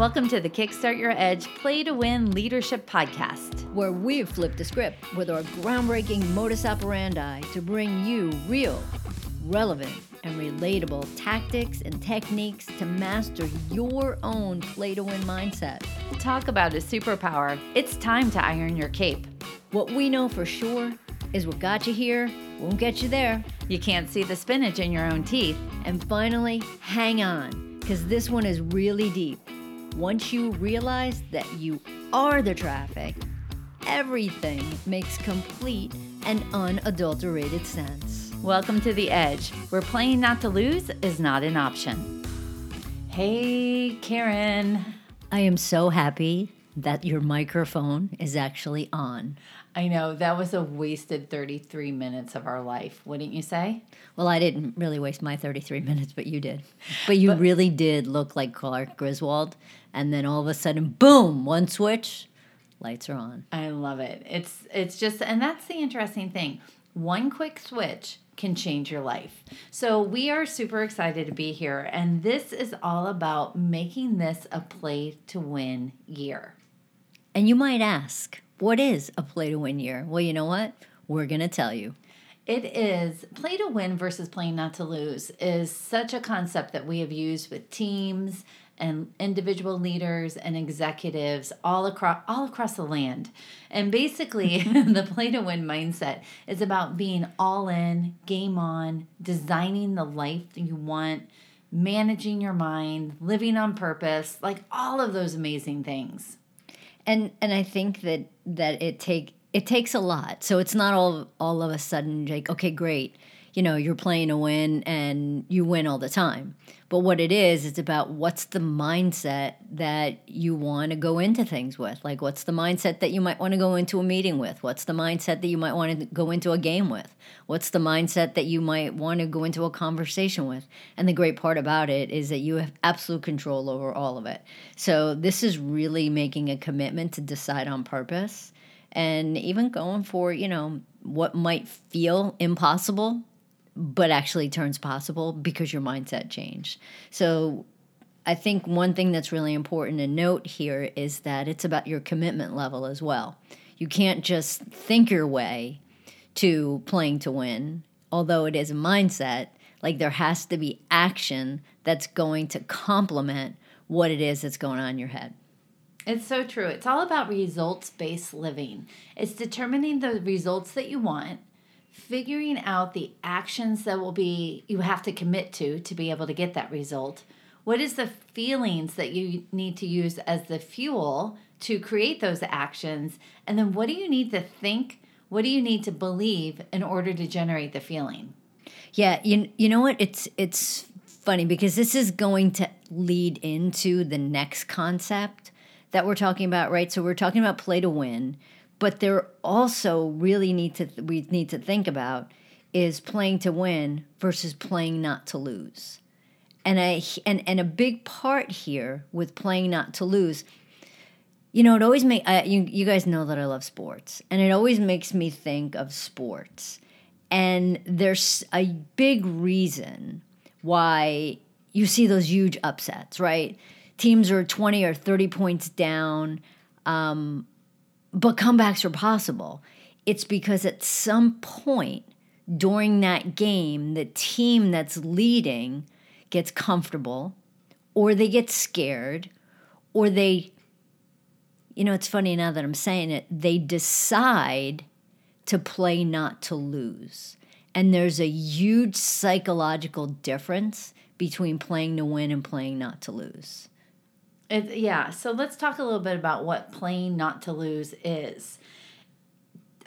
Welcome to the Kickstart Your Edge Play to Win Leadership Podcast, where we've flipped the script with our groundbreaking modus operandi to bring you real, relevant, and relatable tactics and techniques to master your own play to win mindset. Talk about a superpower. It's time to iron your cape. What we know for sure is what got you here won't get you there. You can't see the spinach in your own teeth. And finally, hang on, because this one is really deep. Once you realize that you are the traffic, everything makes complete and unadulterated sense. Welcome to The Edge, where playing not to lose is not an option. Hey, Karen. I am so happy that your microphone is actually on. I know that was a wasted 33 minutes of our life, wouldn't you say? Well, I didn't really waste my 33 minutes, but you did. But you but, really did look like Clark Griswold. And then all of a sudden, boom, one switch, lights are on. I love it. It's it's just and that's the interesting thing. One quick switch can change your life. So we are super excited to be here and this is all about making this a play to win year. And you might ask, what is a play to win year? Well, you know what? We're going to tell you. It is play to win versus playing not to lose is such a concept that we have used with teams and individual leaders and executives all across all across the land. And basically, the play to win mindset is about being all in, game on, designing the life that you want, managing your mind, living on purpose, like all of those amazing things and and I think that that it take it takes a lot. So it's not all all of a sudden like okay, great, you know, you're playing to win and you win all the time. But what it is, it's about what's the mindset that you want to go into things with. Like, what's the mindset that you might want to go into a meeting with? What's the mindset that you might want to go into a game with? What's the mindset that you might want to go into a conversation with? And the great part about it is that you have absolute control over all of it. So, this is really making a commitment to decide on purpose and even going for, you know, what might feel impossible but actually turns possible because your mindset changed. So I think one thing that's really important to note here is that it's about your commitment level as well. You can't just think your way to playing to win, although it is a mindset. Like there has to be action that's going to complement what it is that's going on in your head. It's so true. It's all about results based living. It's determining the results that you want figuring out the actions that will be you have to commit to to be able to get that result. What is the feelings that you need to use as the fuel to create those actions? And then what do you need to think what do you need to believe in order to generate the feeling? Yeah you, you know what? It's it's funny because this is going to lead into the next concept that we're talking about right? So we're talking about play to win but there also really need to we need to think about is playing to win versus playing not to lose. And I and and a big part here with playing not to lose you know, it always make you you guys know that I love sports, and it always makes me think of sports. And there's a big reason why you see those huge upsets, right? Teams are 20 or 30 points down. Um, but comebacks are possible. It's because at some point during that game, the team that's leading gets comfortable or they get scared or they, you know, it's funny now that I'm saying it, they decide to play not to lose. And there's a huge psychological difference between playing to win and playing not to lose. It, yeah. So let's talk a little bit about what playing not to lose is.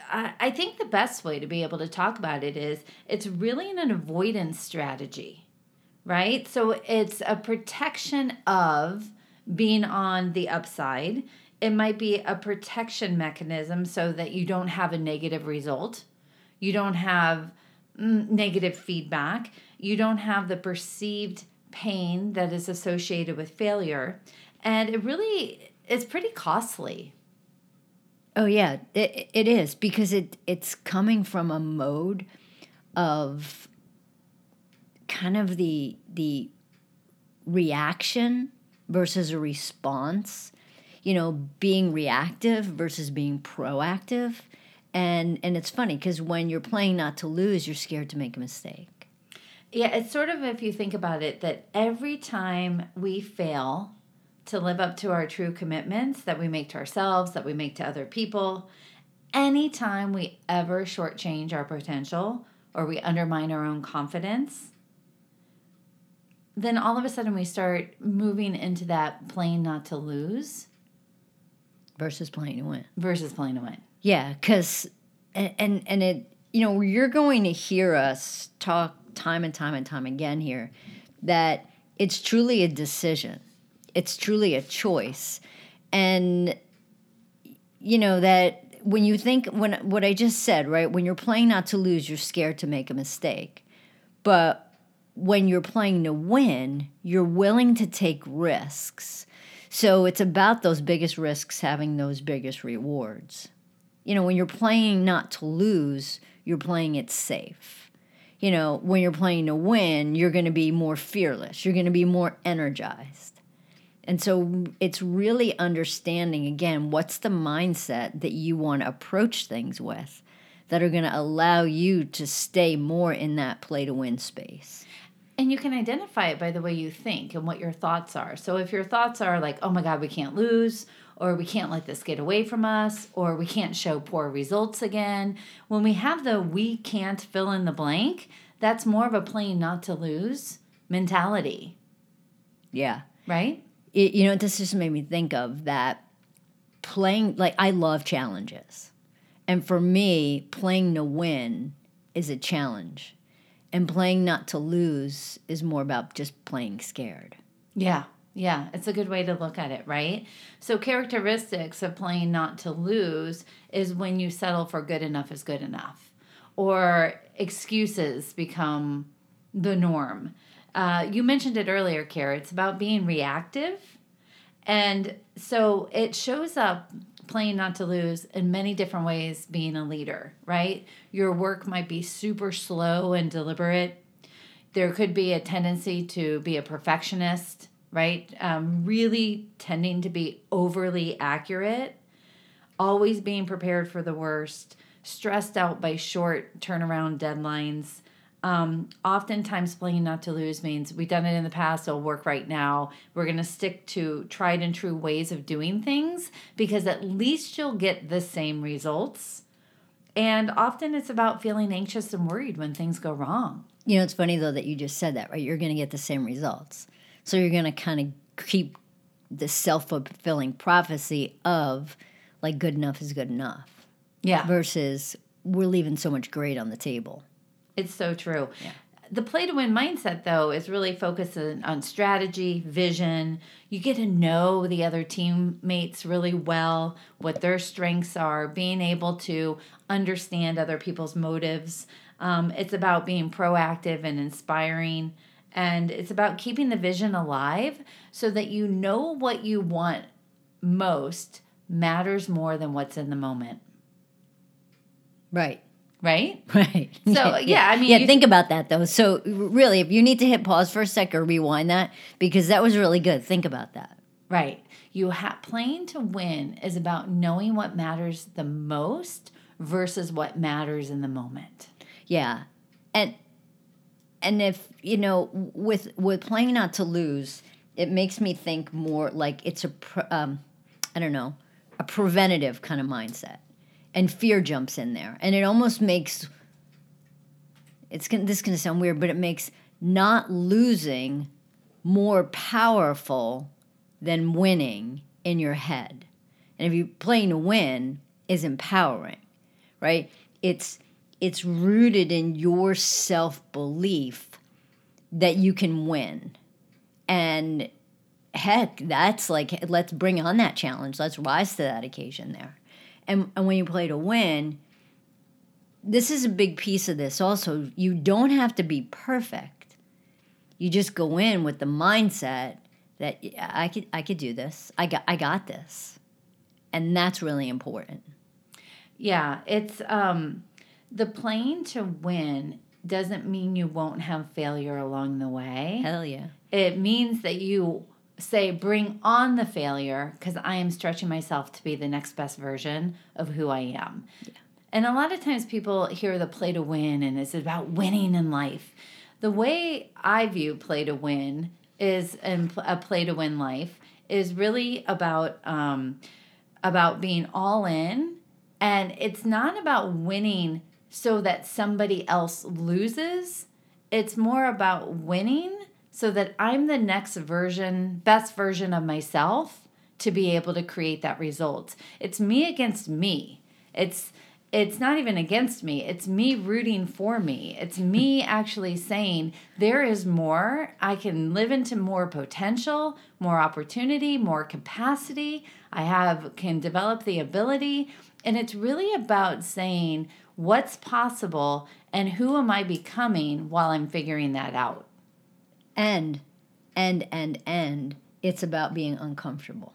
I, I think the best way to be able to talk about it is it's really an avoidance strategy, right? So it's a protection of being on the upside. It might be a protection mechanism so that you don't have a negative result. You don't have mm, negative feedback. You don't have the perceived pain that is associated with failure and it really is pretty costly. Oh yeah, it it is because it it's coming from a mode of kind of the the reaction versus a response, you know, being reactive versus being proactive. And and it's funny because when you're playing not to lose, you're scared to make a mistake. Yeah, it's sort of if you think about it that every time we fail to live up to our true commitments that we make to ourselves, that we make to other people, anytime we ever shortchange our potential or we undermine our own confidence, then all of a sudden we start moving into that playing not to lose versus playing to win. versus playing to win. Yeah, because and, and and it you know you're going to hear us talk time and time and time again here that it's truly a decision. It's truly a choice, and you know that when you think when what I just said right when you're playing not to lose, you're scared to make a mistake, but when you're playing to win, you're willing to take risks. So it's about those biggest risks having those biggest rewards you know, when you're playing not to lose, you're playing it safe. You know, when you're playing to win, you're going to be more fearless, you're going to be more energized. And so it's really understanding again what's the mindset that you want to approach things with that are going to allow you to stay more in that play to win space. And you can identify it by the way you think and what your thoughts are. So if your thoughts are like, oh my God, we can't lose, or we can't let this get away from us, or we can't show poor results again, when we have the we can't fill in the blank, that's more of a playing not to lose mentality, Yeah. right? It, you know, this just made me think of that playing, like, I love challenges. And for me, playing to win is a challenge. And playing not to lose is more about just playing scared. Yeah. Yeah, it's a good way to look at it, right? So, characteristics of playing not to lose is when you settle for good enough is good enough, or excuses become the norm. Uh, you mentioned it earlier, Kara. It's about being reactive. And so it shows up playing not to lose in many different ways being a leader, right? Your work might be super slow and deliberate. There could be a tendency to be a perfectionist right? Um, really tending to be overly accurate, always being prepared for the worst, stressed out by short turnaround deadlines. Um, oftentimes, playing not to lose means we've done it in the past, it'll work right now. We're going to stick to tried and true ways of doing things because at least you'll get the same results. And often it's about feeling anxious and worried when things go wrong. You know, it's funny though that you just said that, right? You're going to get the same results. So you're going to kind of keep the self fulfilling prophecy of like good enough is good enough Yeah. versus we're leaving so much great on the table. It's so true. The play to win mindset, though, is really focused on, on strategy, vision. You get to know the other teammates really well, what their strengths are, being able to understand other people's motives. Um, it's about being proactive and inspiring. And it's about keeping the vision alive so that you know what you want most matters more than what's in the moment, Right. Right? Right. So, yeah, I mean, yeah. you- think about that though. So, really, if you need to hit pause for a sec or rewind that because that was really good. Think about that. Right. You have playing to win is about knowing what matters the most versus what matters in the moment. Yeah, and and if you know with with playing not to lose, it makes me think more like it's a um, I don't know a preventative kind of mindset, and fear jumps in there, and it almost makes it's gonna this is gonna sound weird, but it makes not losing more powerful than winning in your head. And if you playing to win is empowering, right? It's it's rooted in your self-belief that you can win. And heck, that's like let's bring on that challenge. Let's rise to that occasion there. And and when you play to win, this is a big piece of this also. You don't have to be perfect. You just go in with the mindset that "Yeah, I could I could do this. I got I got this. And that's really important. Yeah, it's um the playing to win doesn't mean you won't have failure along the way. Hell yeah. It means that you say bring on the failure because I am stretching myself to be the next best version of who I am. Yeah. And a lot of times people hear the play to win and it's about winning in life. The way I view play to win is and a play to win life is really about um, about being all in and it's not about winning so that somebody else loses it's more about winning so that I'm the next version, best version of myself to be able to create that result. It's me against me. It's it's not even against me. It's me rooting for me. It's me actually saying there is more. I can live into more potential, more opportunity, more capacity. I have can develop the ability and it's really about saying what's possible and who am I becoming while I'm figuring that out. And, and, and, and it's about being uncomfortable.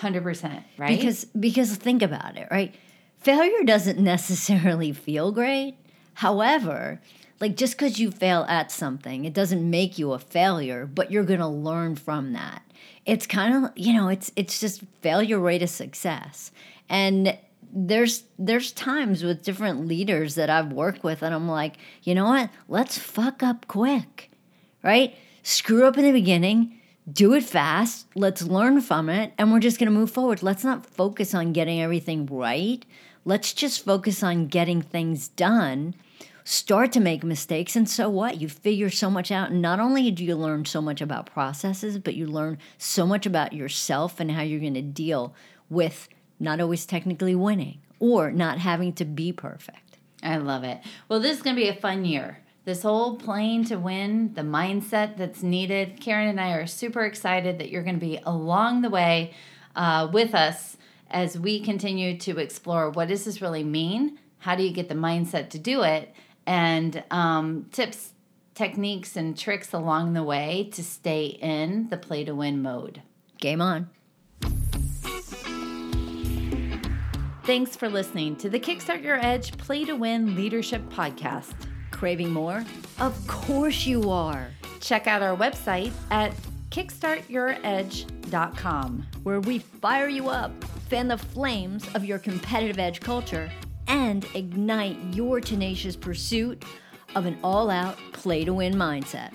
100%, right? Because because think about it, right? Failure doesn't necessarily feel great. However, like just cuz you fail at something, it doesn't make you a failure, but you're going to learn from that. It's kind of, you know, it's it's just failure rate of success. And there's there's times with different leaders that I've worked with and I'm like, you know what? Let's fuck up quick right? Screw up in the beginning, do it fast, let's learn from it, and we're just going to move forward. Let's not focus on getting everything right. Let's just focus on getting things done. Start to make mistakes, and so what? You figure so much out. And not only do you learn so much about processes, but you learn so much about yourself and how you're going to deal with not always technically winning or not having to be perfect. I love it. Well, this is going to be a fun year this whole playing to win, the mindset that's needed. Karen and I are super excited that you're going to be along the way uh, with us as we continue to explore what does this really mean? How do you get the mindset to do it? And um, tips, techniques, and tricks along the way to stay in the play to win mode. Game on. Thanks for listening to the Kickstart Your Edge Play to Win Leadership Podcast. Craving more? Of course you are. Check out our website at kickstartyouredge.com, where we fire you up, fan the flames of your competitive edge culture, and ignite your tenacious pursuit of an all out play to win mindset.